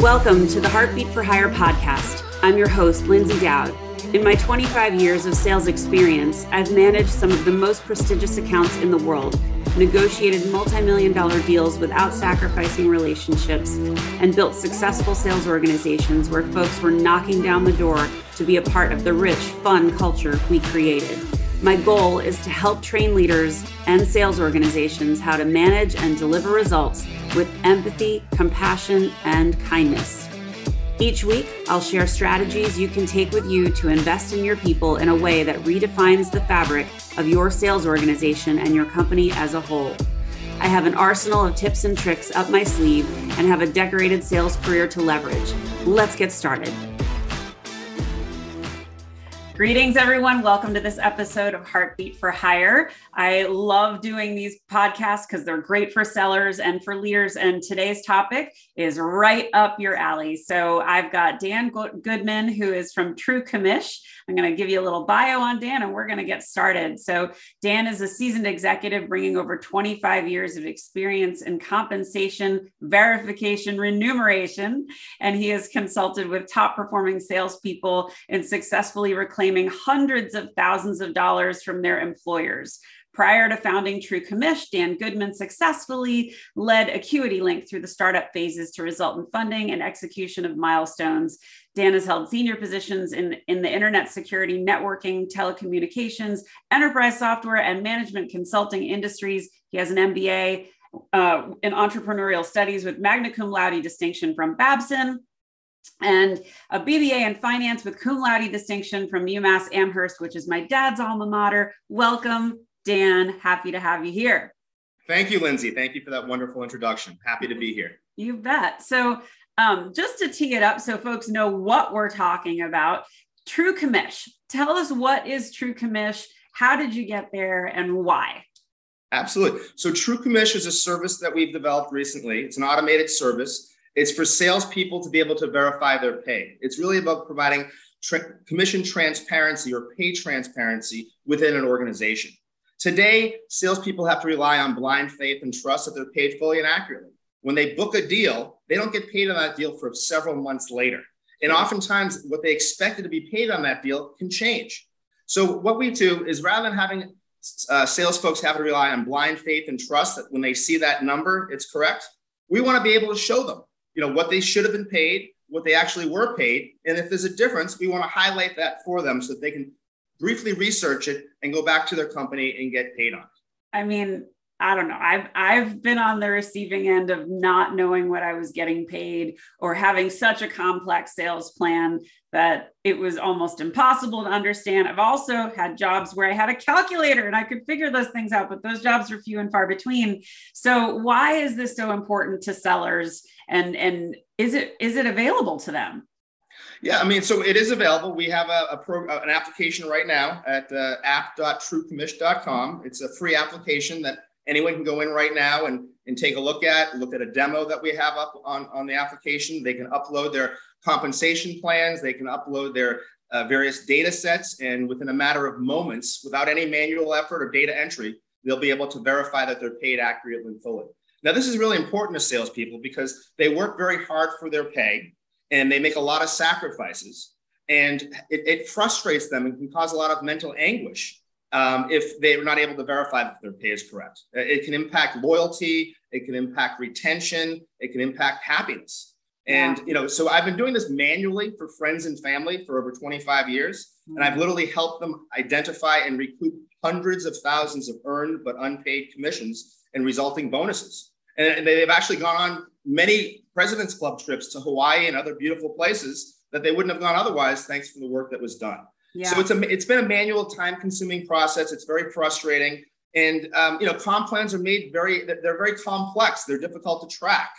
Welcome to the Heartbeat for Hire podcast. I'm your host, Lyndsay Dowd. In my 25 years of sales experience, I've managed some of the most prestigious accounts in the world, negotiated multi million dollar deals without sacrificing relationships, and built successful sales organizations where folks were knocking down the door to be a part of the rich, fun culture we created. My goal is to help train leaders and sales organizations how to manage and deliver results with empathy, compassion, and kindness. Each week, I'll share strategies you can take with you to invest in your people in a way that redefines the fabric of your sales organization and your company as a whole. I have an arsenal of tips and tricks up my sleeve and have a decorated sales career to leverage. Let's get started. Greetings, everyone. Welcome to this episode of Heartbeat for Hire. I love doing these podcasts because they're great for sellers and for leaders. And today's topic is right up your alley. So I've got Dan Goodman, who is from TruCommish. I'm going to give you a little bio on Dan and we're going to get started. So, Dan is a seasoned executive bringing over 25 years of experience in compensation, verification, remuneration. And he has consulted with top performing salespeople in successfully reclaiming hundreds of thousands of dollars from their employers. Prior to founding TruCommish, Dan Goodman successfully led Acuity Link through the startup phases to result in funding and execution of milestones. Dan has held senior positions in, in the internet security, networking, telecommunications, enterprise software, and management consulting industries. He has an MBA uh, in entrepreneurial studies with magna cum laude distinction from Babson and a BBA in finance with cum laude distinction from UMass Amherst, which is my dad's alma mater. Welcome, Dan. Happy to have you here. Thank you, Lyndsay. Thank you for that wonderful introduction. Happy to be here. You bet. So, um, just to tee it up so folks know what we're talking about, TruCommish. Tell us what is TruCommish? How did you get there and why? Absolutely. So, TruCommish is a service that we've developed recently. It's an automated service it's for salespeople to be able to verify their pay. It's really about providing tra- commission transparency or pay transparency within an organization. Today, salespeople have to rely on blind faith and trust that they're paid fully and accurately. When they book a deal, they don't get paid on that deal for several months later. And oftentimes, what they expected to be paid on that deal can change. So, what we do is rather than having uh, sales folks have to rely on blind faith and trust that when they see that number, it's correct, we want to be able to show them you know what they should have been paid what they actually were paid and if there's a difference we want to highlight that for them so that they can briefly research it and go back to their company and get paid on it i mean I don't know. I've I've been on the receiving end of not knowing what I was getting paid or having such a complex sales plan that it was almost impossible to understand. I've also had jobs where I had a calculator and I could figure those things out, but those jobs are few and far between. So why is this so important to sellers and and is it is it available to them? Yeah, I mean, so it is available. We have a, a pro, an application right now at uh, app.trucommish.com. It's a free application that anyone can go in right now and, and take a look at, look at a demo that we have up on, on the application. They can upload their compensation plans, they can upload their uh, various data sets, and within a matter of moments, without any manual effort or data entry, they'll be able to verify that they're paid accurately and fully. Now, this is really important to salespeople because they work very hard for their pay and they make a lot of sacrifices. And it, it frustrates them and can cause a lot of mental anguish um, if they're not able to verify that their pay is correct. It can impact loyalty, it can impact retention, it can impact happiness. And yeah. you know, so I've been doing this manually for friends and family for over 25 years, mm-hmm. and I've literally helped them identify and recoup hundreds of thousands of earned but unpaid commissions and resulting bonuses. And they've actually gone on many President's Club trips to Hawaii and other beautiful places that they wouldn't have gone otherwise, thanks to the work that was done. Yeah. So it's a it's been a manual, time-consuming process. It's very frustrating, and um, you know, comp plans are made very they're very complex. They're difficult to track.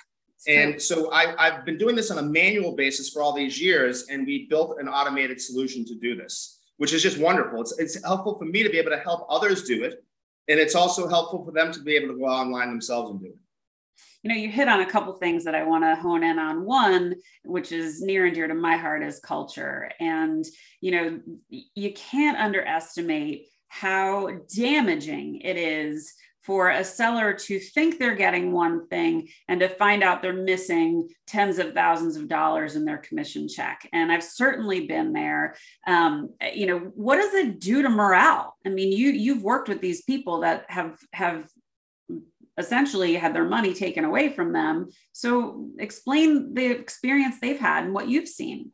And so I, I've been doing this on a manual basis for all these years, and we built an automated solution to do this, which is just wonderful. It's, it's helpful for me to be able to help others do it, and it's also helpful for them to be able to go online themselves and do it you know, you hit on a couple things that I want to hone in on. One, which is near and dear to my heart, is culture. And, you know, you can't underestimate how damaging it is for a seller to think they're getting one thing and to find out they're missing tens of thousands of dollars in their commission check. And I've certainly been there. Um, you know, what does it do to morale? I mean, you you've worked with these people that have have essentially had their money taken away from them. So explain the experience they've had and what you've seen.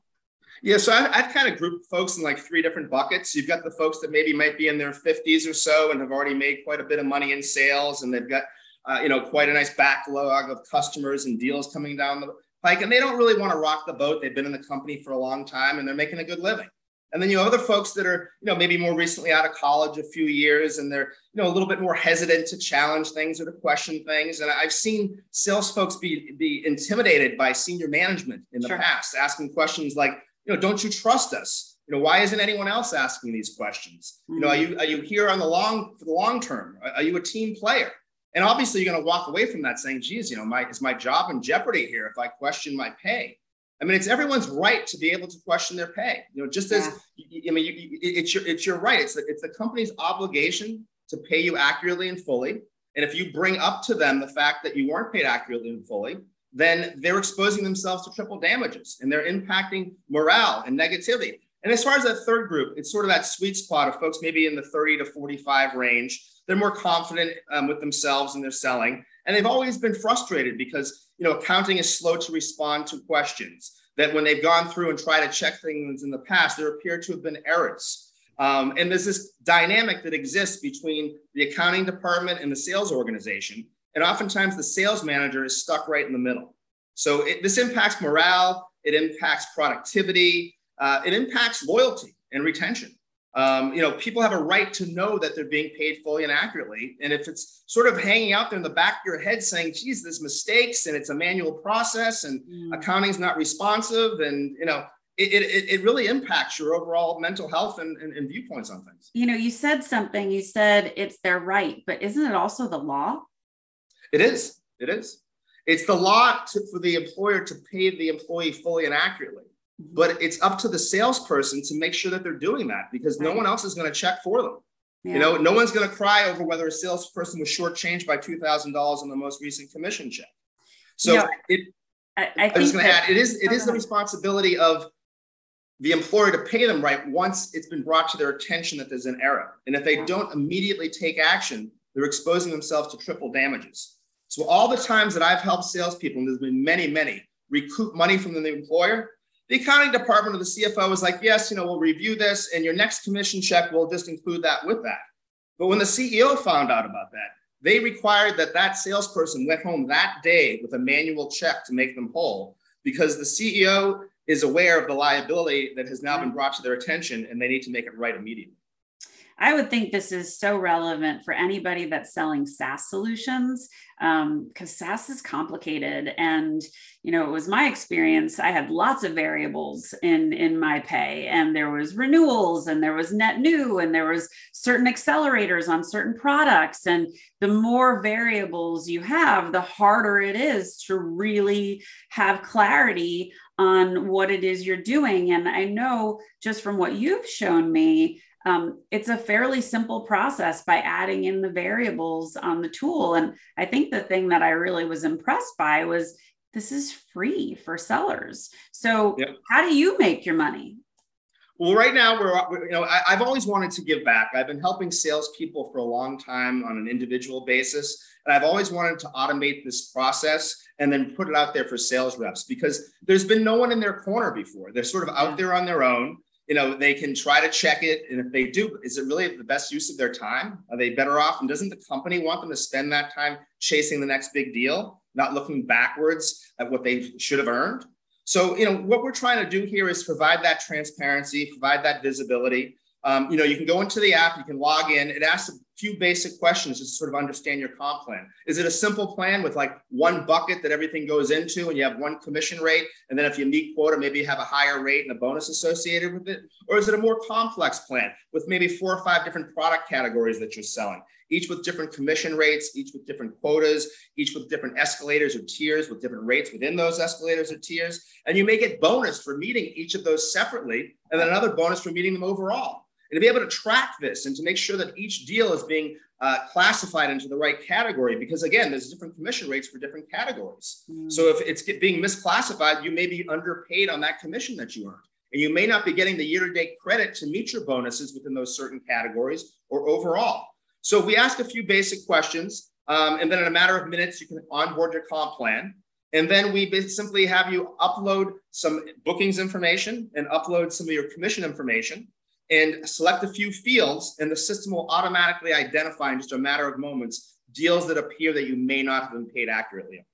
Yeah, so I, have kind of grouped folks in like three different buckets. You've got the folks that maybe might be in their 50s or so and have already made quite a bit of money in sales, and they've got uh, you know quite a nice backlog of customers and deals coming down the pike, and they don't really want to rock the boat. They've been in the company for a long time and they're making a good living. And then you have other folks that are, you know, maybe more recently out of college a few years and they're, you know, a little bit more hesitant to challenge things or to question things. And I've seen sales folks be, be intimidated by senior management in the sure. past, asking questions like, you know, don't you trust us? You know, why isn't anyone else asking these questions? Mm-hmm. You know, are you, are you here on the long, for the long term? Are, are you a team player? And obviously you're going to walk away from that saying, geez, you know, my, is my job in jeopardy here if I question my pay? I mean, it's everyone's right to be able to question their pay. You know, just as I mean, you, it's your it's your right. It's the, it's the company's obligation to pay you accurately and fully. And if you bring up to them the fact that you weren't paid accurately and fully, then they're exposing themselves to triple damages and they're impacting morale and negativity. And as far as that third group, it's sort of that sweet spot of folks maybe in the 30 to 45 range. They're more confident um, with themselves and their selling. And they've always been frustrated because you know accounting is slow to respond to questions. That when they've gone through and tried to check things in the past, there appear to have been errors. Um, and there's this dynamic that exists between the accounting department and the sales organization. And oftentimes the sales manager is stuck right in the middle. So it, this impacts morale, it impacts productivity, uh, it impacts loyalty and retention. Um, you know, people have a right to know that they're being paid fully and accurately. And if it's sort of hanging out there in the back of your head saying, geez, there's mistakes and it's a manual process and mm. accounting's not responsive and, you know, it, it, it really impacts your overall mental health and, and, and viewpoints on things. You know, you said something, you said it's their right, but isn't it also the law? It is. It is. It's the law to, for the employer to pay the employee fully and accurately. Mm-hmm. But it's up to the salesperson to make sure that they're doing that because right. no one else is going to check for them. Yeah. You know, no one's going to cry over whether a salesperson was shortchanged by two thousand dollars on the most recent commission check. So you know, it. I, I, I was going to add, it is it is the responsibility of the employer to pay them right once it's been brought to their attention that there's an error, and if they don't immediately take action, they're exposing themselves to triple damages. So all the times that I've helped salespeople, and there's been many, many, recoup money from the employer, the accounting department of the CFO was like, yes, you know, we'll review this and your next commission check will just include that with that. But when the CEO found out about that, they required that that salesperson went home that day with a manual check to make them whole because the CEO is aware of the liability that has now been mm-hmm. brought to their attention and they need to make it right immediately. I would think this is so relevant for anybody that's selling SaaS solutions because um, SaaS is complicated. And you know, it was my experience. I had lots of variables in in my pay, and there was renewals, and there was net new, and there was certain accelerators on certain products. And the more variables you have, the harder it is to really have clarity on what it is you're doing. And I know just from what you've shown me um, it's a fairly simple process by adding in the variables on the tool. And I think the thing that I really was impressed by was this is free for sellers. So yep. how do you make your money? Well, right now we're, you know, I, have always wanted to give back. I've been helping salespeople for a long time on an individual basis, and I've always wanted to automate this process and then put it out there for sales reps because there's been no one in their corner before. They're sort of out there on their own you know, they can try to check it. And if they do, is it really the best use of their time? Are they better off? And doesn't the company want them to spend that time chasing the next big deal, not looking backwards at what they should have earned? So, you know, what we're trying to do here is provide that transparency, provide that visibility. Um, you know, you can go into the app, you can log in. It asks few basic questions just to sort of understand your comp plan. Is it a simple plan with like one bucket that everything goes into and you have one commission rate? And then if you meet quota, maybe you have a higher rate and a bonus associated with it? Or is it a more complex plan with maybe four or five different product categories that you're selling? Each with different commission rates, each with different quotas, each with different escalators or tiers with different rates within those escalators or tiers. And you may get bonus for meeting each of those separately, and then another bonus for meeting them overall and to be able to track this and to make sure that each deal is being uh, classified into the right category because again there's different commission rates for different categories. Mm. so if it's being misclassified you may be underpaid on that commission that you earned and you may not be getting the year-to-date credit to meet your bonuses within those certain categories or overall. So we ask a few basic questions um, and then in a matter of minutes you can onboard your comp plan. And then we simply have you upload some bookings information and upload some of your commission information and select a few fields, and the system will automatically identify in just a matter of moments deals that appear that you may not have been paid accurately.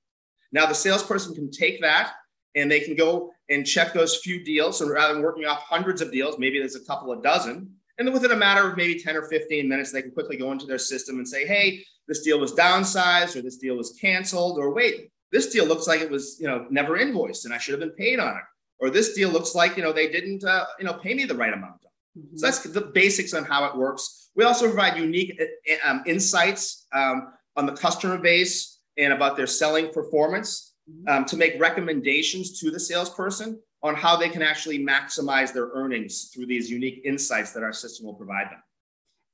Now, the salesperson can take that and they can go and check those few deals. So rather than working off hundreds of deals, maybe there's a couple of dozen. And then within a matter of maybe 10 or 15 minutes, they can quickly go into their system and say, hey, this deal was downsized or this deal was canceled, or wait, this deal looks like it was, you know, never invoiced and I should have been paid on it. Or this deal looks like, you know, they didn't, uh, you know, pay me the right amount. Mm-hmm. So that's the basics on how it works. We also provide unique uh, um, insights um, on the customer base and about their selling performance mm-hmm. um, to make recommendations to the salesperson on how they can actually maximize their earnings through these unique insights that our system will provide them.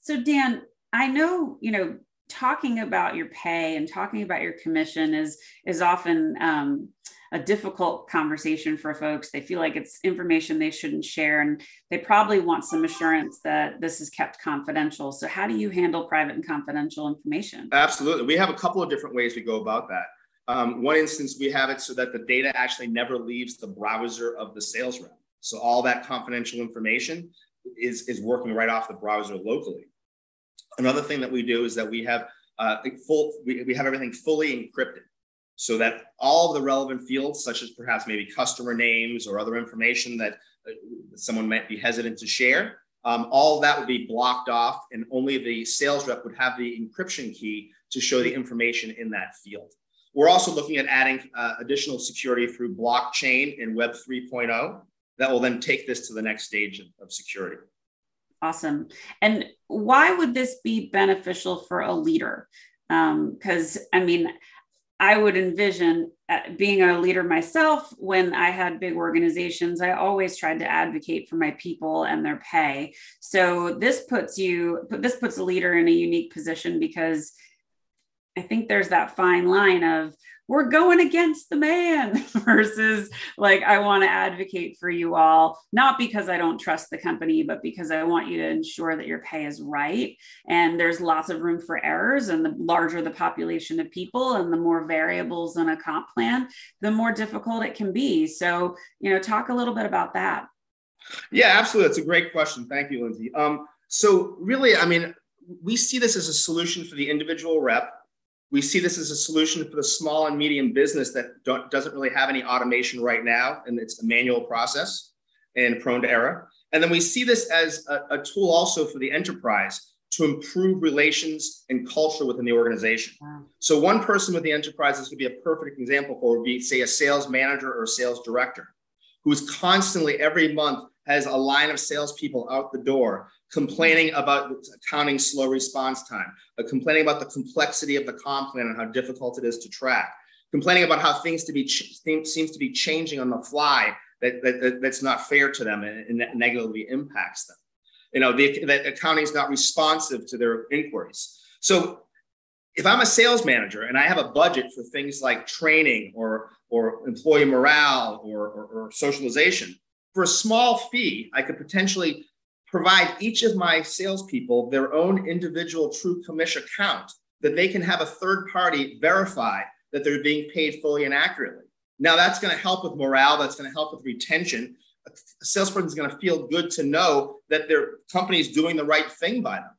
So Dan, I know, you know, talking about your pay and talking about your commission is is often um, a difficult conversation for folks. They feel like it's information they shouldn't share, and they probably want some assurance that this is kept confidential. So, how do you handle private and confidential information? Absolutely. We have a couple of different ways we go about that. Um, one instance, we have it so that the data actually never leaves the browser of the sales rep. So, all that confidential information is, is working right off the browser locally. Another thing that we do is that we have uh, full, we, we have everything fully encrypted so that all of the relevant fields, such as perhaps maybe customer names or other information that uh, someone might be hesitant to share, um, all that would be blocked off, and only the sales rep would have the encryption key to show the information in that field. We're also looking at adding uh, additional security through blockchain and Web 3.0 that will then take this to the next stage of, of security. Awesome. And why would this be beneficial for a leader? Because, um, I mean, I would envision uh, being a leader myself when I had big organizations, I always tried to advocate for my people and their pay. So this puts you, this puts a leader in a unique position because I think there's that fine line of we're going against the man versus like I want to advocate for you all, not because I don't trust the company, but because I want you to ensure that your pay is right. And there's lots of room for errors. And the larger the population of people and the more variables in a comp plan, the more difficult it can be. So, you know, talk a little bit about that. Yeah, absolutely. That's a great question. Thank you, Lyndsay. Um, so, really, I mean, we see this as a solution for the individual rep we see this as a solution for the small and medium business that doesn't really have any automation right now, and it's a manual process and prone to error. And then we see this as a, a tool also for the enterprise to improve relations and culture within the organization. Wow. So one person with the enterprise, this could be a perfect example for would be, say, a sales manager or sales director, who's constantly every month has a line of salespeople out the door complaining about accounting slow response time, uh, complaining about the complexity of the comp plan and how difficult it is to track, complaining about how things to be ch- seems to be changing on the fly that, that, that's not fair to them and, and negatively impacts them. You know, the, accounting is not responsive to their inquiries. So if I'm a sales manager and I have a budget for things like training or, or employee morale or, or, or socialization, for a small fee, I could potentially provide each of my salespeople their own individual true commission account that they can have a third party verify that they're being paid fully and accurately. Now, that's going to help with morale, that's going to help with retention. A salesperson is going to feel good to know that their company is doing the right thing by them.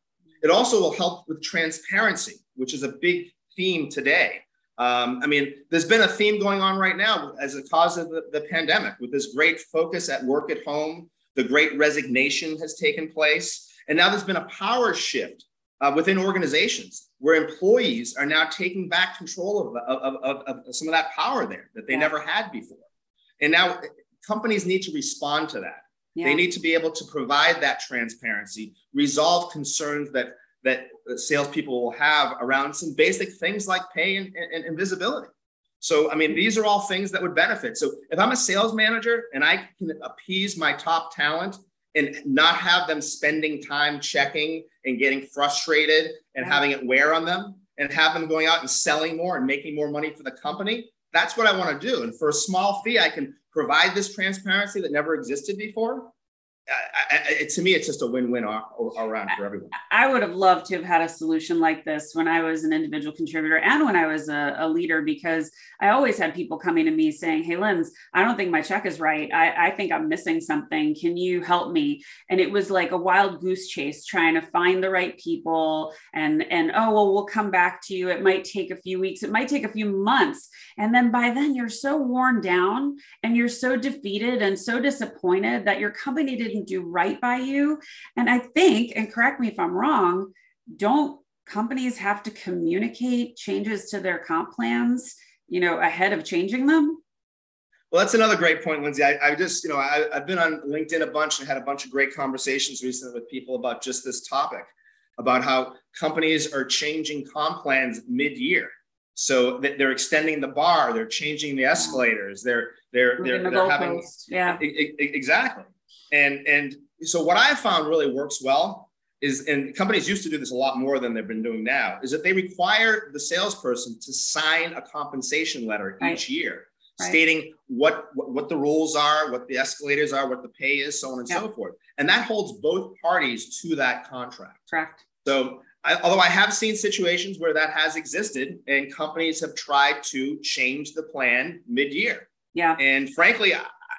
It also will help with transparency, which is a big theme today. Um, I mean, there's been a theme going on right now as a cause of the, the pandemic with this great focus at work at home, the great resignation has taken place. And now there's been a power shift uh, within organizations where employees are now taking back control of, of, of, of some of that power there that they yeah. never had before. And now companies need to respond to that. Yeah. They need to be able to provide that transparency, resolve concerns that that salespeople will have around some basic things like pay and, and, and visibility. So, I mean, these are all things that would benefit. So, if I'm a sales manager and I can appease my top talent and not have them spending time checking and getting frustrated and having it wear on them and have them going out and selling more and making more money for the company. That's what I want to do. And for a small fee, I can provide this transparency that never existed before I, I, to me, it's just a win-win all around for everyone. I would have loved to have had a solution like this when I was an individual contributor and when I was a, a leader, because I always had people coming to me saying, "Hey, Linz, I don't think my check is right. I, I think I'm missing something. Can you help me?" And it was like a wild goose chase trying to find the right people. And and oh well, we'll come back to you. It might take a few weeks. It might take a few months, and then by then you're so worn down and you're so defeated and so disappointed that your company didn't do right by you. And I think, and correct me if I'm wrong, don't companies have to communicate changes to their comp plans, you know, ahead of changing them? Well, that's another great point, Lyndsay. I, I just, you know, I, have been on LinkedIn a bunch and had a bunch of great conversations recently with people about just this topic, about how companies are changing comp plans mid-year. So they're extending the bar, they're changing the escalators, they're they're they're, the they're having yeah exactly. And and so what I found really works well is, and companies used to do this a lot more than they've been doing now, is that they require the salesperson to sign a compensation letter right. each year. Right. stating what, what, the rules are, what the escalators are, what the pay is, so on and yep. so forth. And that holds both parties to that contract. Correct. So, I, although I have seen situations where that has existed, and companies have tried to change the plan mid-year. Yeah. And frankly,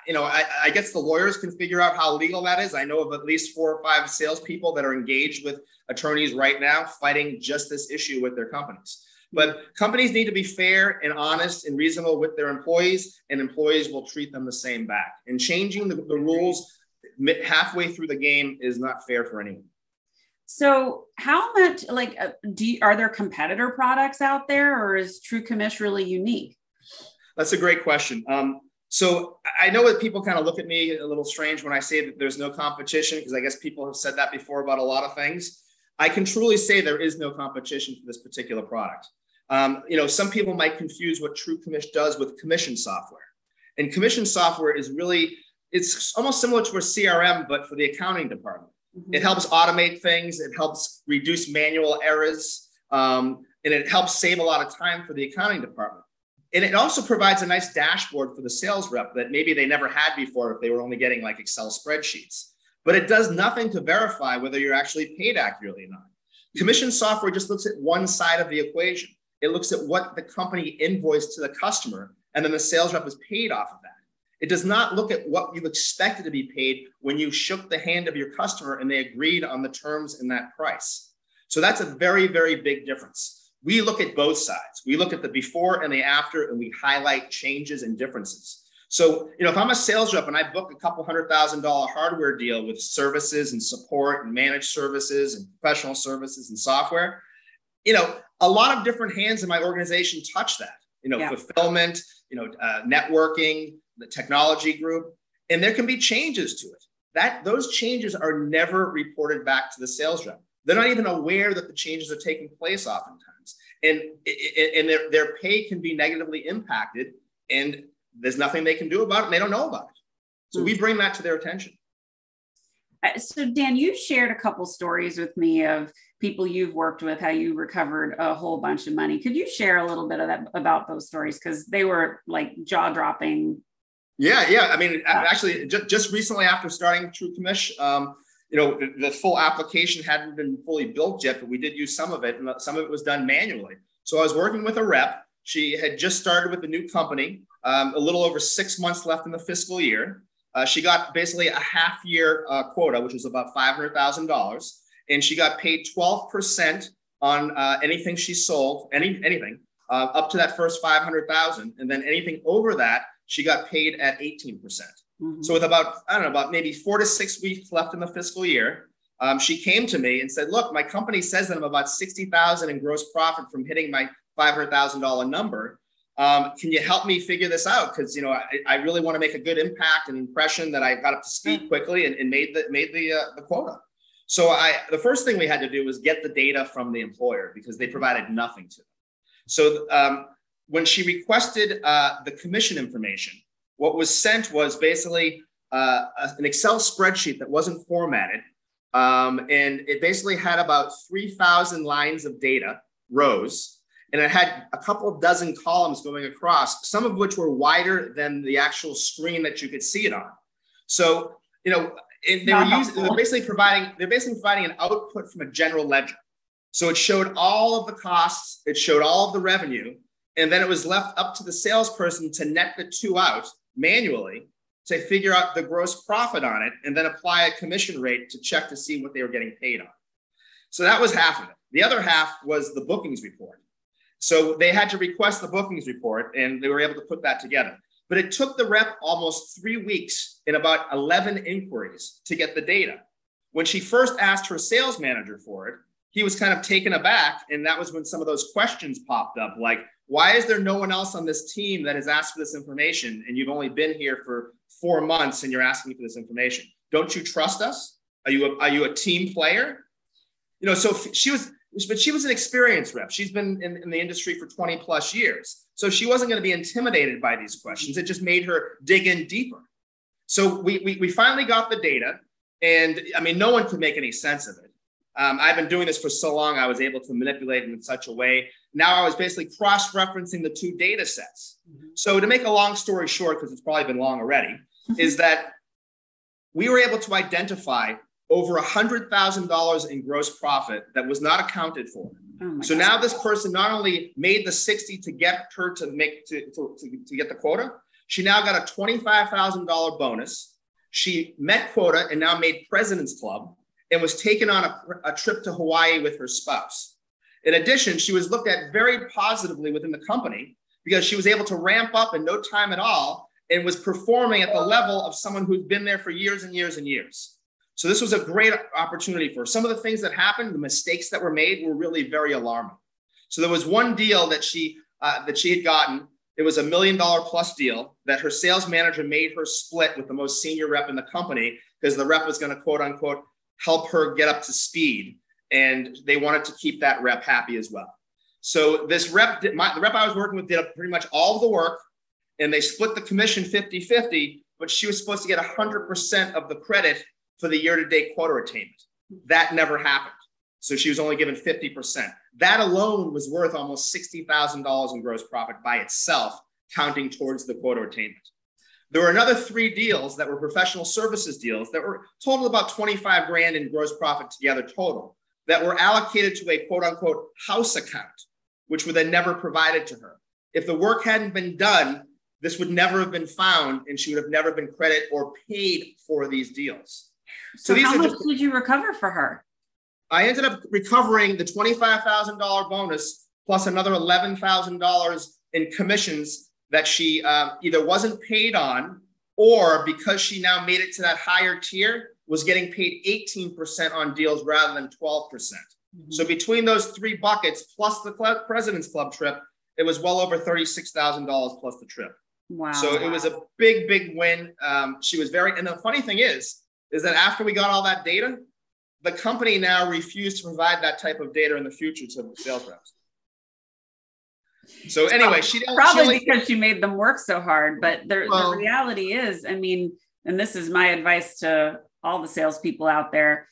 you know, I, I, guess the lawyers can figure out how legal that is. I know of at least four or five salespeople that are engaged with attorneys right now fighting just this issue with their companies. But companies need to be fair and honest and reasonable with their employees, and employees will treat them the same back. And changing the, the rules halfway through the game is not fair for anyone. So, how much like uh, do you, are there competitor products out there, or is TruCommish really unique? That's a great question. Um, so I know that people kind of look at me a little strange when I say that there's no competition, because I guess people have said that before about a lot of things. I can truly say there is no competition for this particular product. Um, you know, some people might confuse what TruCommish does with commission software. And commission software is really, it's almost similar to a CRM, but for the accounting department. Mm-hmm. It helps automate things, it helps reduce manual errors, um, and it helps save a lot of time for the accounting department. And it also provides a nice dashboard for the sales rep that maybe they never had before if they were only getting like Excel spreadsheets. But it does nothing to verify whether you're actually paid accurately or not. Commission software just looks at one side of the equation. It looks at what the company invoiced to the customer, and then the sales rep is paid off of that. It does not look at what you expected to be paid when you shook the hand of your customer and they agreed on the terms and that price. So that's a very, very big difference we look at both sides. We look at the before and the after, and we highlight changes and differences. So, you know, if I'm a sales rep and I book a couple hundred thousand dollar hardware deal with services and support and managed services and professional services and software, you know, a lot of different hands in my organization touch that. You know, yeah. fulfillment, you know, uh, networking, the technology group, and there can be changes to it. That those changes are never reported back to the sales rep. They're not even aware that the changes are taking place oftentimes. And and their, their pay can be negatively impacted and there's nothing they can do about it and they don't know about it. So we bring that to their attention. Uh, so dan you shared a couple stories with me of people you've worked with how you recovered a whole bunch of money. Could you share a little bit of that about those stories? Because they were like jaw-dropping. Yeah yeah. I mean actually just, just recently after starting TruCommish um, you know, the, the, full application hadn't been fully built yet, but we did use some of it, and some of it was done manually. So I was working with a rep. She had just started with a new company, um, a little over six months left in the fiscal year. Uh, she got basically a half year uh, quota, which was about $500,000. And she got paid 12% on uh, anything she sold, any anything, uh, up to that first 500,000. And then anything over that, she got paid at 18%. Mm-hmm. So with about, I don't know, about maybe four to six weeks left in the fiscal year, um, she came to me and said, look, my company says that I'm about 60,000 in gross profit from hitting my $500,000 number. Um, can you help me figure this out? Because, you know, I, I, really want to make a good impact and impression that I got up to speed quickly and, and made the, made the, uh, the quota. So I, the first thing we had to do was get the data from the employer because they provided nothing to them. So um, when she requested uh, the commission information, what was sent was basically uh, an Excel spreadsheet that wasn't formatted. Um, and it basically had about 3,000 lines of data, rows, and it had a couple of dozen columns going across, some of which were wider than the actual screen that you could see it on. So, you know, they were using, they're basically providing, they're basically providing an output from a general ledger. So it showed all of the costs, it showed all of the revenue, and then it was left up to the salesperson to net the two out manually to figure out the gross profit on it and then apply a commission rate to check to see what they were getting paid on. So that was half of it. The other half was the bookings report. So they had to request the bookings report and they were able to put that together. But it took the rep almost three weeks in about 11 inquiries to get the data. When she first asked her sales manager for it, he was kind of taken aback. And that was when some of those questions popped up like, why is there no one else on this team that has asked for this information? And you've only been here for four months and you're asking for this information. Don't you trust us? Are you a, are you a team player? You know, so she was but she was an experienced rep. She's been in, in the industry for 20 plus years. So she wasn't going to be intimidated by these questions. It just made her dig in deeper. So we, we, we finally got the data. And I mean, no one could make any sense of it. Um, I've been doing this for so long, I was able to manipulate it in such a way. Now I was basically cross referencing the two data sets. Mm-hmm. So, to make a long story short, because it's probably been long already, is that we were able to identify over $100,000 in gross profit that was not accounted for. Oh so God. now this person not only made the 60 to get her to make to, to, to get the quota, she now got a $25,000 bonus. She met quota and now made President's Club and was taken on a, a trip to Hawaii with her spouse. In addition, she was looked at very positively within the company because she was able to ramp up in no time at all and was performing at the level of someone who's been there for years and years and years. So this was a great opportunity for her. Some of the things that happened, the mistakes that were made, were really very alarming. So there was one deal that she uh, that she had gotten. It was a million dollar plus deal that her sales manager made her split with the most senior rep in the company because the rep was going to quote unquote help her get up to speed, and they wanted to keep that rep happy as well. So this rep, my, the rep I was working with, did pretty much all of the work, and they split the commission 50-50. But she was supposed to get 100% of the credit for the year to date quota attainment. That never happened. So she was only given 50%. That alone was worth almost $60,000 in gross profit by itself, counting towards the quota attainment. There were another three deals that were professional services deals that were total about 25 grand in gross profit together total that were allocated to a quote unquote house account, which were then never provided to her. If the work hadn't been done, this would never have been found and she would have never been credit or paid for these deals. So, so how much just, did you recover for her? I ended up recovering the $25,000 bonus plus another $11,000 in commissions that she uh, either wasn't paid on or because she now made it to that higher tier was getting paid 18% on deals rather than 12%. percent mm hmm So between those three buckets plus the President's Club trip, it was well over $36,000 plus the trip. Wow. So it was a big, big win. Um, she was very, and the funny thing is, is that after we got all that data, the company now refused to provide that type of data in the future to the sales reps. So anyway, she probably she only, because she made them work so hard. But the, well, the reality is, I mean, and this is my advice to all the salespeople out there: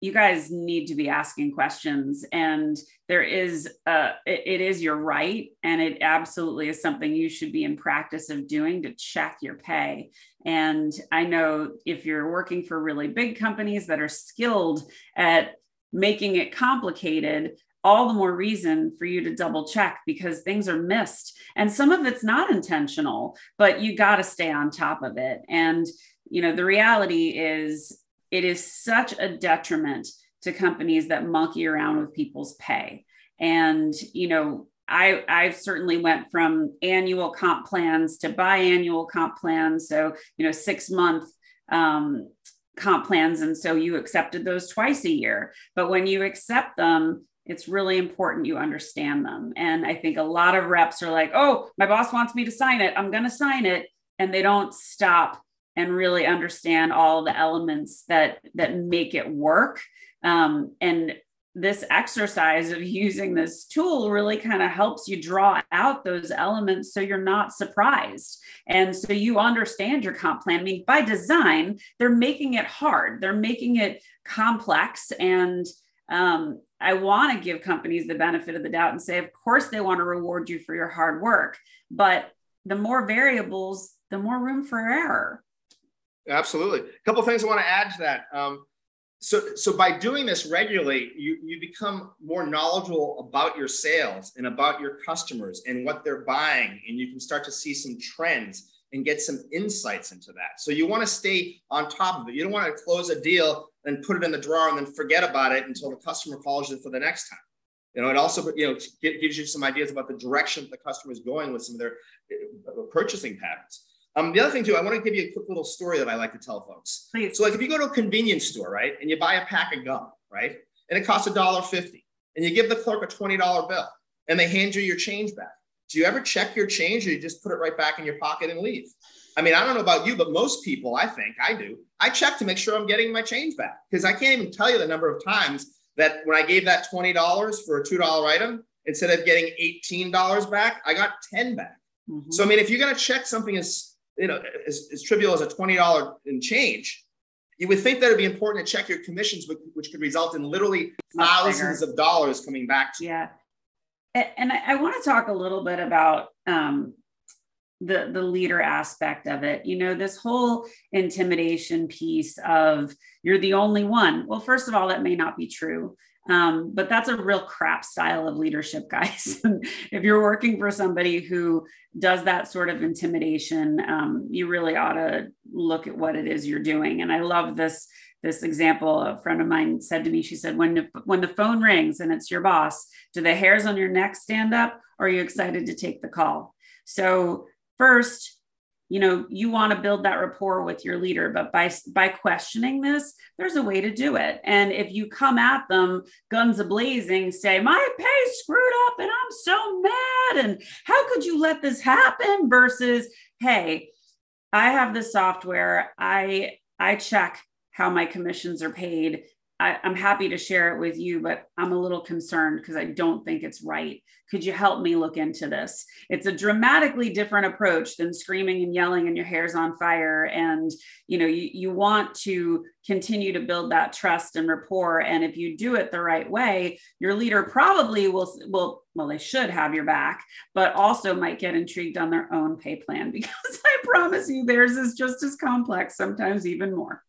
you guys need to be asking questions. And there is it, it is your right. And it absolutely is something you should be in practice of doing to check your pay. And i know if you're working for really big companies that are skilled at making it complicated all the more reason for you to double check because things are missed. And some of it's not intentional but you got to stay on top of it. And you know the reality is it is such a detriment to companies that monkey around with people's pay. And, you know, I, I've certainly went from annual comp plans to biannual comp plans. So, you know, six month um, comp plans. And so you accepted those twice a year. But when you accept them, it's really important you understand them. And I think a lot of reps are like, oh, my boss wants me to sign it. I'm going to sign it. And they don't stop and really understand all the elements that that make it work um, and this exercise of using this tool really kind of helps you draw out those elements so you're not surprised. And so you understand your comp plan. I mean, by design, they're making it hard, they're making it complex. And um, I want to give companies the benefit of the doubt and say, of course, they want to reward you for your hard work. But the more variables, the more room for error. Absolutely. A couple things I want to add to that. Um, so so by doing this regularly you you become more knowledgeable about your sales and about your customers and what they're buying and you can start to see some trends and get some insights into that so you want to stay on top of it you don't want to close a deal and put it in the drawer and then forget about it until the customer calls you for the next time you know it also you know gives you some ideas about the direction the customer is going with some of their uh, purchasing patterns um, the other thing too, I want to give you a quick little story that I like to tell folks. Please. So like if you go to a convenience store, right, and you buy a pack of gum, right, and it costs a dollar fifty, and you give the clerk a twenty dollar bill, and they hand you your change back. Do you ever check your change, or you just put it right back in your pocket and leave? I mean, I don't know about you, but most people, I think I do. I check to make sure I'm getting my change back because I can't even tell you the number of times that when I gave that twenty dollars for a two dollar item, instead of getting eighteen dollars back, I got ten back. Mm-hmm. So I mean, if you're going to check something as you know, as, as trivial as a $20 in change, you would think that it'd be important to check your commissions, which, which could result in literally thousands of dollars coming back to you. Yeah. And I, I want to talk a little bit about um, the the leader aspect of it you know this whole intimidation piece of you're the only one well first of all that may not be true um, but that's a real crap style of leadership, guys. if you're working for somebody who does that sort of intimidation, um, you really ought to look at what it is you're doing. And I love this this example. A friend of mine said to me, she said, "When when the phone rings and it's your boss, do the hairs on your neck stand up, or are you excited to take the call?" So first, you know you want to build that rapport with your leader but by by questioning this there's a way to do it. And if you come at them guns ablazing say my pay screwed up and i'm so mad and how could you let this happen? versus hey i have the software. I i check how my commissions are paid I, am happy to share it with you, but I'm a little concerned because I don't think it's right. Could you help me look into this? It's a dramatically different approach than screaming and yelling and your hair's on fire. And you know, you, you want to continue to build that trust and rapport. And if you do it the right way, your leader probably will will well, they should have your back, but also might get intrigued on their own pay plan because I promise you theirs is just as complex, sometimes even more.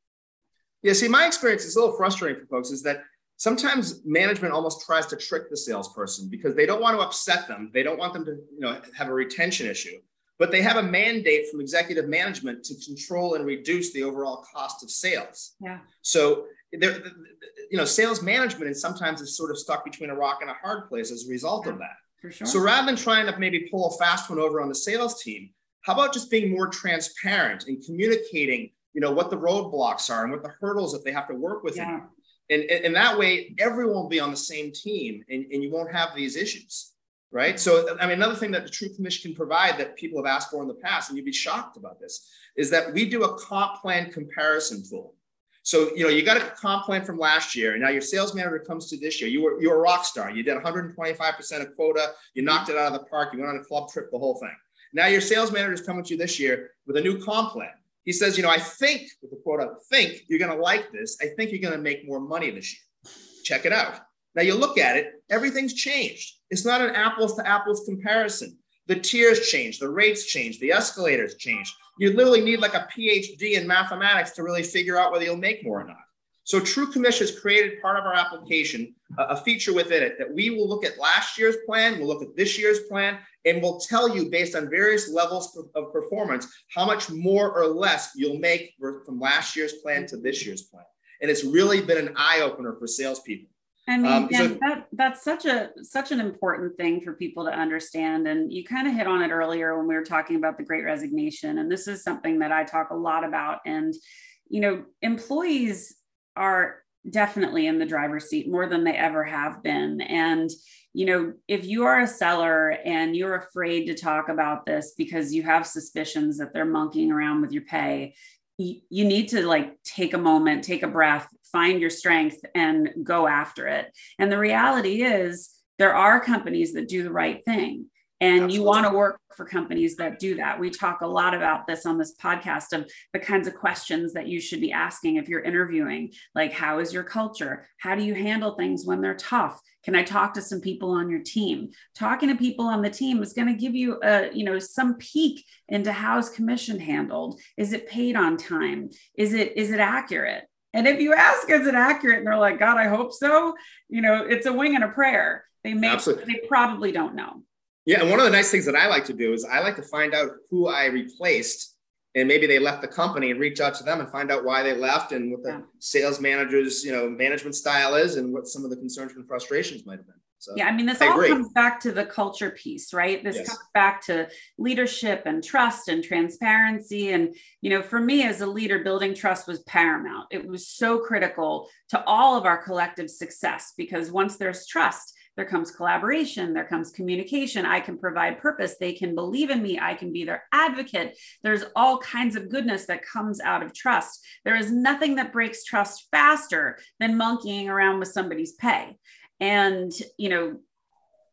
Yeah, see, my experience is a little frustrating for folks is that sometimes management almost tries to trick the salesperson because they don't want to upset them. They don't want them to, you know, have a retention issue, but they have a mandate from executive management to control and reduce the overall cost of sales. Yeah. So there, you know, sales management is sometimes is sort of stuck between a rock and a hard place as a result yeah, of that. For sure. So rather than trying to maybe pull a fast one over on the sales team, how about just being more transparent and communicating you know what the roadblocks are and what the hurdles that they have to work with. Yeah. and, and, and that way everyone will be on the same team and, and you won't have these issues right? So i mean another thing that the truth commission can provide that people have asked for in the past and you'd be shocked about this is that we do a comp plan comparison tool. So you know you got a comp plan from last year and now your sales manager comes to this year. You were you're a rock star. You did 125% of quota. You knocked it out of the park. You went on a club trip the whole thing. Now your sales manager is coming to you this year with a new comp plan he says, you know, I think, with the quote, I think you're going to like this. I think you're going to make more money this year. Check it out. Now you look at it, everything's changed. It's not an apples to apples comparison. The tiers change, the rates change, the escalators change. You literally need like a PhD in mathematics to really figure out whether you'll make more or not. So TruCommish has created part of our application, a feature within it that we will look at last year's plan, we'll look at this year's plan, and we'll tell you based on various levels of performance how much more or less you'll make from last year's plan to this year's plan. And it's really been an eye opener for salespeople. I mean, um, so, that that's such a such an important thing for people to understand. And you kind of hit on it earlier when we were talking about the Great Resignation, and this is something that I talk a lot about. And you know, employees are definitely in the driver's seat more than they ever have been. And you know, if you are a seller and you're afraid to talk about this because you have suspicions that they're monkeying around with your pay, you need to like take a moment, take a breath, find your strength and go after it. And the reality is, there are companies that do the right thing. And Absolutely. you want to work for companies that do that. We talk a lot about this on this podcast of the kinds of questions that you should be asking if you're interviewing. Like, how is your culture? How do you handle things when they're tough? Can I talk to some people on your team? Talking to people on the team is going to give you a, you know, some peek into how's commission handled. Is it paid on time? Is it is it accurate? And if you ask, is it accurate? And they're like, God, I hope so. You know, it's a wing and a prayer. They may Absolutely. they probably don't know. Yeah, and one of the nice things that I like to do is I like to find out who I replaced and maybe they left the company and reach out to them and find out why they left and what the yeah. sales managers, you know, management style is and what some of the concerns and frustrations might have been. So yeah, I mean, this I all agree. comes back to the culture piece, right? This yes. comes back to leadership and trust and transparency. And, you know, for me as a leader, building trust was paramount. It was so critical to all of our collective success because once there's trust, there comes collaboration, there comes communication. I can provide purpose. They can believe in me. I can be their advocate. There's all kinds of goodness that comes out of trust. There is nothing that breaks trust faster than monkeying around with somebody's pay. And, you know,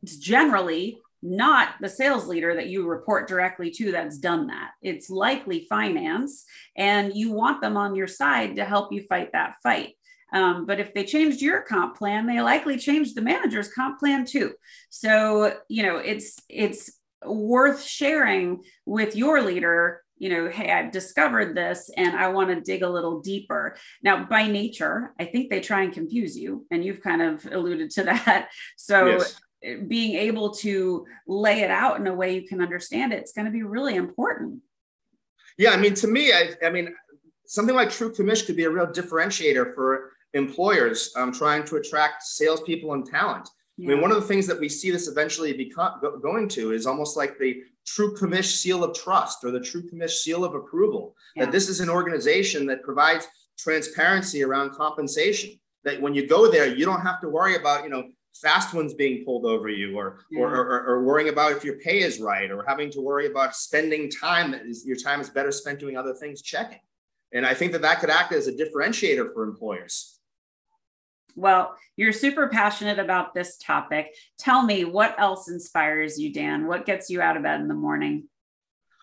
it's generally not the sales leader that you report directly to that's done that. It's likely finance, and you want them on your side to help you fight that fight. Um, but if they changed your comp plan, they likely changed the manager's comp plan too. So you know it's it's worth sharing with your leader you know, hey, I've discovered this and I want to dig a little deeper. Now, by nature, I think they try and confuse you, and you've kind of alluded to that. So, yes. being able to lay it out in a way you can understand it, it's going to be really important. Yeah, I mean, to me, I, I mean, something like TruCommish could be a real differentiator for employers um, trying to attract salespeople and talent. Yeah. I mean, one of the things that we see this eventually become go, going to is almost like the TruCommish seal of trust or the TruCommish seal of approval. Yeah. That this is an organization that provides transparency around compensation. That when you go there, you don't have to worry about you know fast ones being pulled over you or, yeah. or, or, or, worrying about if your pay is right or having to worry about spending time that is your time is better spent doing other things checking and i think that that could act as a differentiator for employers well, you're super passionate about this topic. Tell me what else inspires you, Dan? What gets you out of bed in the morning?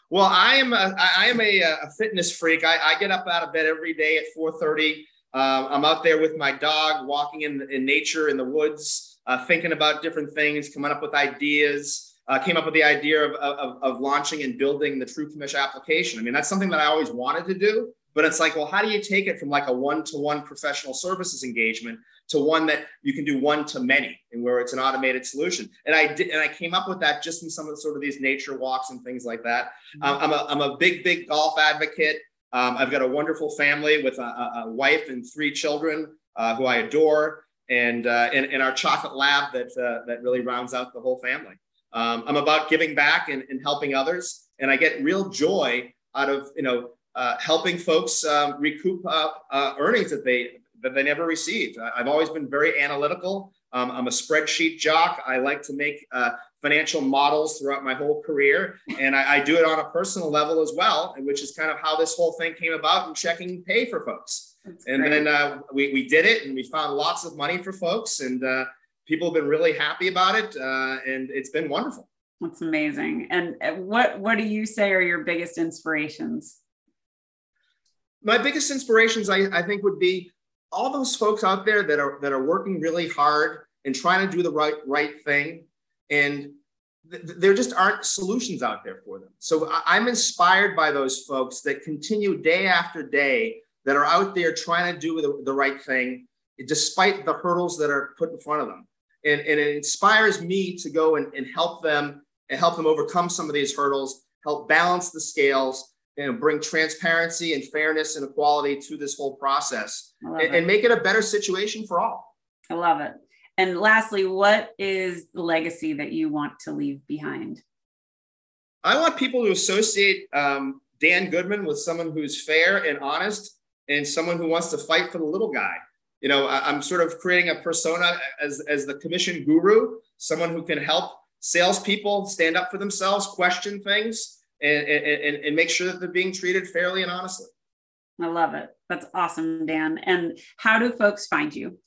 Well, I am a, I am a, a fitness freak. I, I, get up out of bed every day at 4:30. Uh, I'm out there with my dog, walking in, in nature in the woods, uh, thinking about different things, coming up with ideas. Uh, came up with the idea of, of, of launching and building the TruCommish application. I mean, that's something that I always wanted to do, but it's like, well, how do you take it from like a one-to-one professional services engagement to one that you can do one to many and where it's an automated solution. And I did, and I came up with that just in some of the sort of these nature walks and things like that. Mm-hmm. Um, I'm, a, I'm a big, big golf advocate. Um, I've got a wonderful family with a, a wife and three children uh, who I adore, and, uh, and, and our chocolate lab that, uh, that really rounds out the whole family. Um, I'm about giving back and, and helping others, and I get real joy out of you know uh, helping folks um, recoup uh, uh, earnings that they that they never received. I've always been very analytical. Um, I'm a spreadsheet jock. I like to make uh, financial models throughout my whole career, and I, I, do it on a personal level as well, which is kind of how this whole thing came about and checking pay for folks. That's and great. then uh, we, we did it, and we found lots of money for folks, and uh, people have been really happy about it, uh, and it's been wonderful. That's amazing. And uh, what what do you say are your biggest inspirations? My biggest inspirations, I, I think, would be all those folks out there that are that are working really hard and trying to do the right right thing and th- there just aren't solutions out there for them. So I- i'm inspired by those folks that continue day after day that are out there trying to do the, the right thing despite the hurdles that are put in front of them. And, and it inspires me to go and, and help them and help them overcome some of these hurdles help balance the scales you know, bring transparency and fairness and equality to this whole process and, and, make it a better situation for all. I love it. And lastly, what is the legacy that you want to leave behind? I want people to associate um, Dan Goodman with someone who's fair and honest and someone who wants to fight for the little guy. You know, I, I'm sort of creating a persona as, as the commission guru, someone who can help salespeople stand up for themselves, question things, and, and, and make sure that they're being treated fairly and honestly. I love it. That's awesome, Dan. And how do folks find you?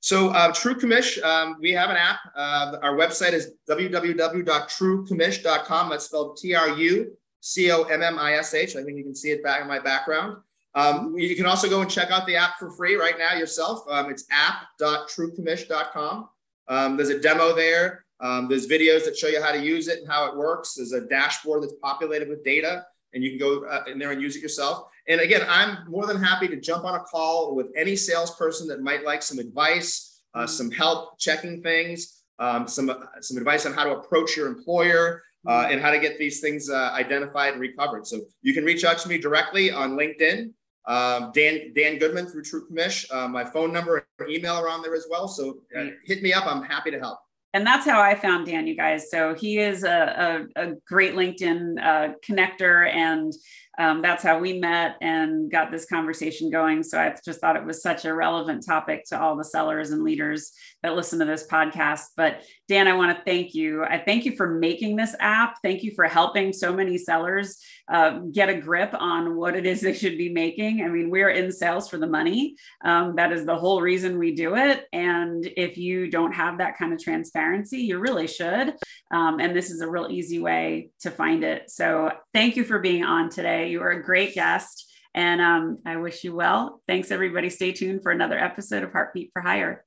So, uh, TruCommish, um, we have an app. Uh, our website is www.trucommish.com. That's spelled T R U C O M M I S H. I think you can see it back in my background. Um, you can also go and check out the app for free right now yourself. Um, it's app.trucommish.com. Um, there's a demo there. Um, there's videos that show you how to use it and how it works. There's a dashboard that's populated with data, and you can go uh, in there and use it yourself. And again, I'm more than happy to jump on a call with any salesperson that might like some advice, uh, mm-hmm. some help checking things, um, some uh, some advice on how to approach your employer. Uh, mm-hmm. and how to get these things uh, identified and recovered. So you can reach out to me directly on LinkedIn, um, Dan Dan Goodman through TruCommish. Uh, my phone number and email are on there as well. So uh, hit me up. I'm happy to help and that's how I found Dan, you guys. So he is a, a, a great LinkedIn uh, connector, and um, that's how we met and got this conversation going. So I just thought it was such a relevant topic to all the sellers and leaders that listen to this podcast. But Dan, I want to thank you. I thank you for making this app. Thank you for helping so many sellers uh, get a grip on what it is they should be making. I mean, we're in sales for the money. Um, that is the whole reason we do it. And if you don't have that kind of transparency, you really should. Um, and this is a real easy way to find it. So thank you for being on today. You are a great guest. And um, I wish you well. Thanks, everybody. Stay tuned for another episode of Heartbeat for Hire.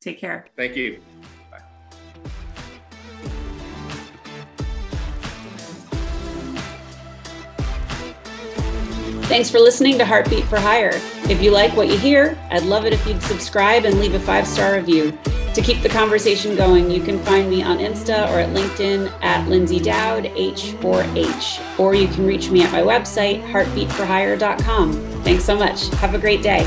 Take care. Thank you. Thanks for listening to Heartbeat for Hire. If you like what you hear, I'd love it if you'd subscribe and leave a five star review. To keep the conversation going, you can find me on Insta or at LinkedIn at Lyndsay Dowd H4H, or you can reach me at my website, heartbeatforhire.com. Thanks so much. Have a great day.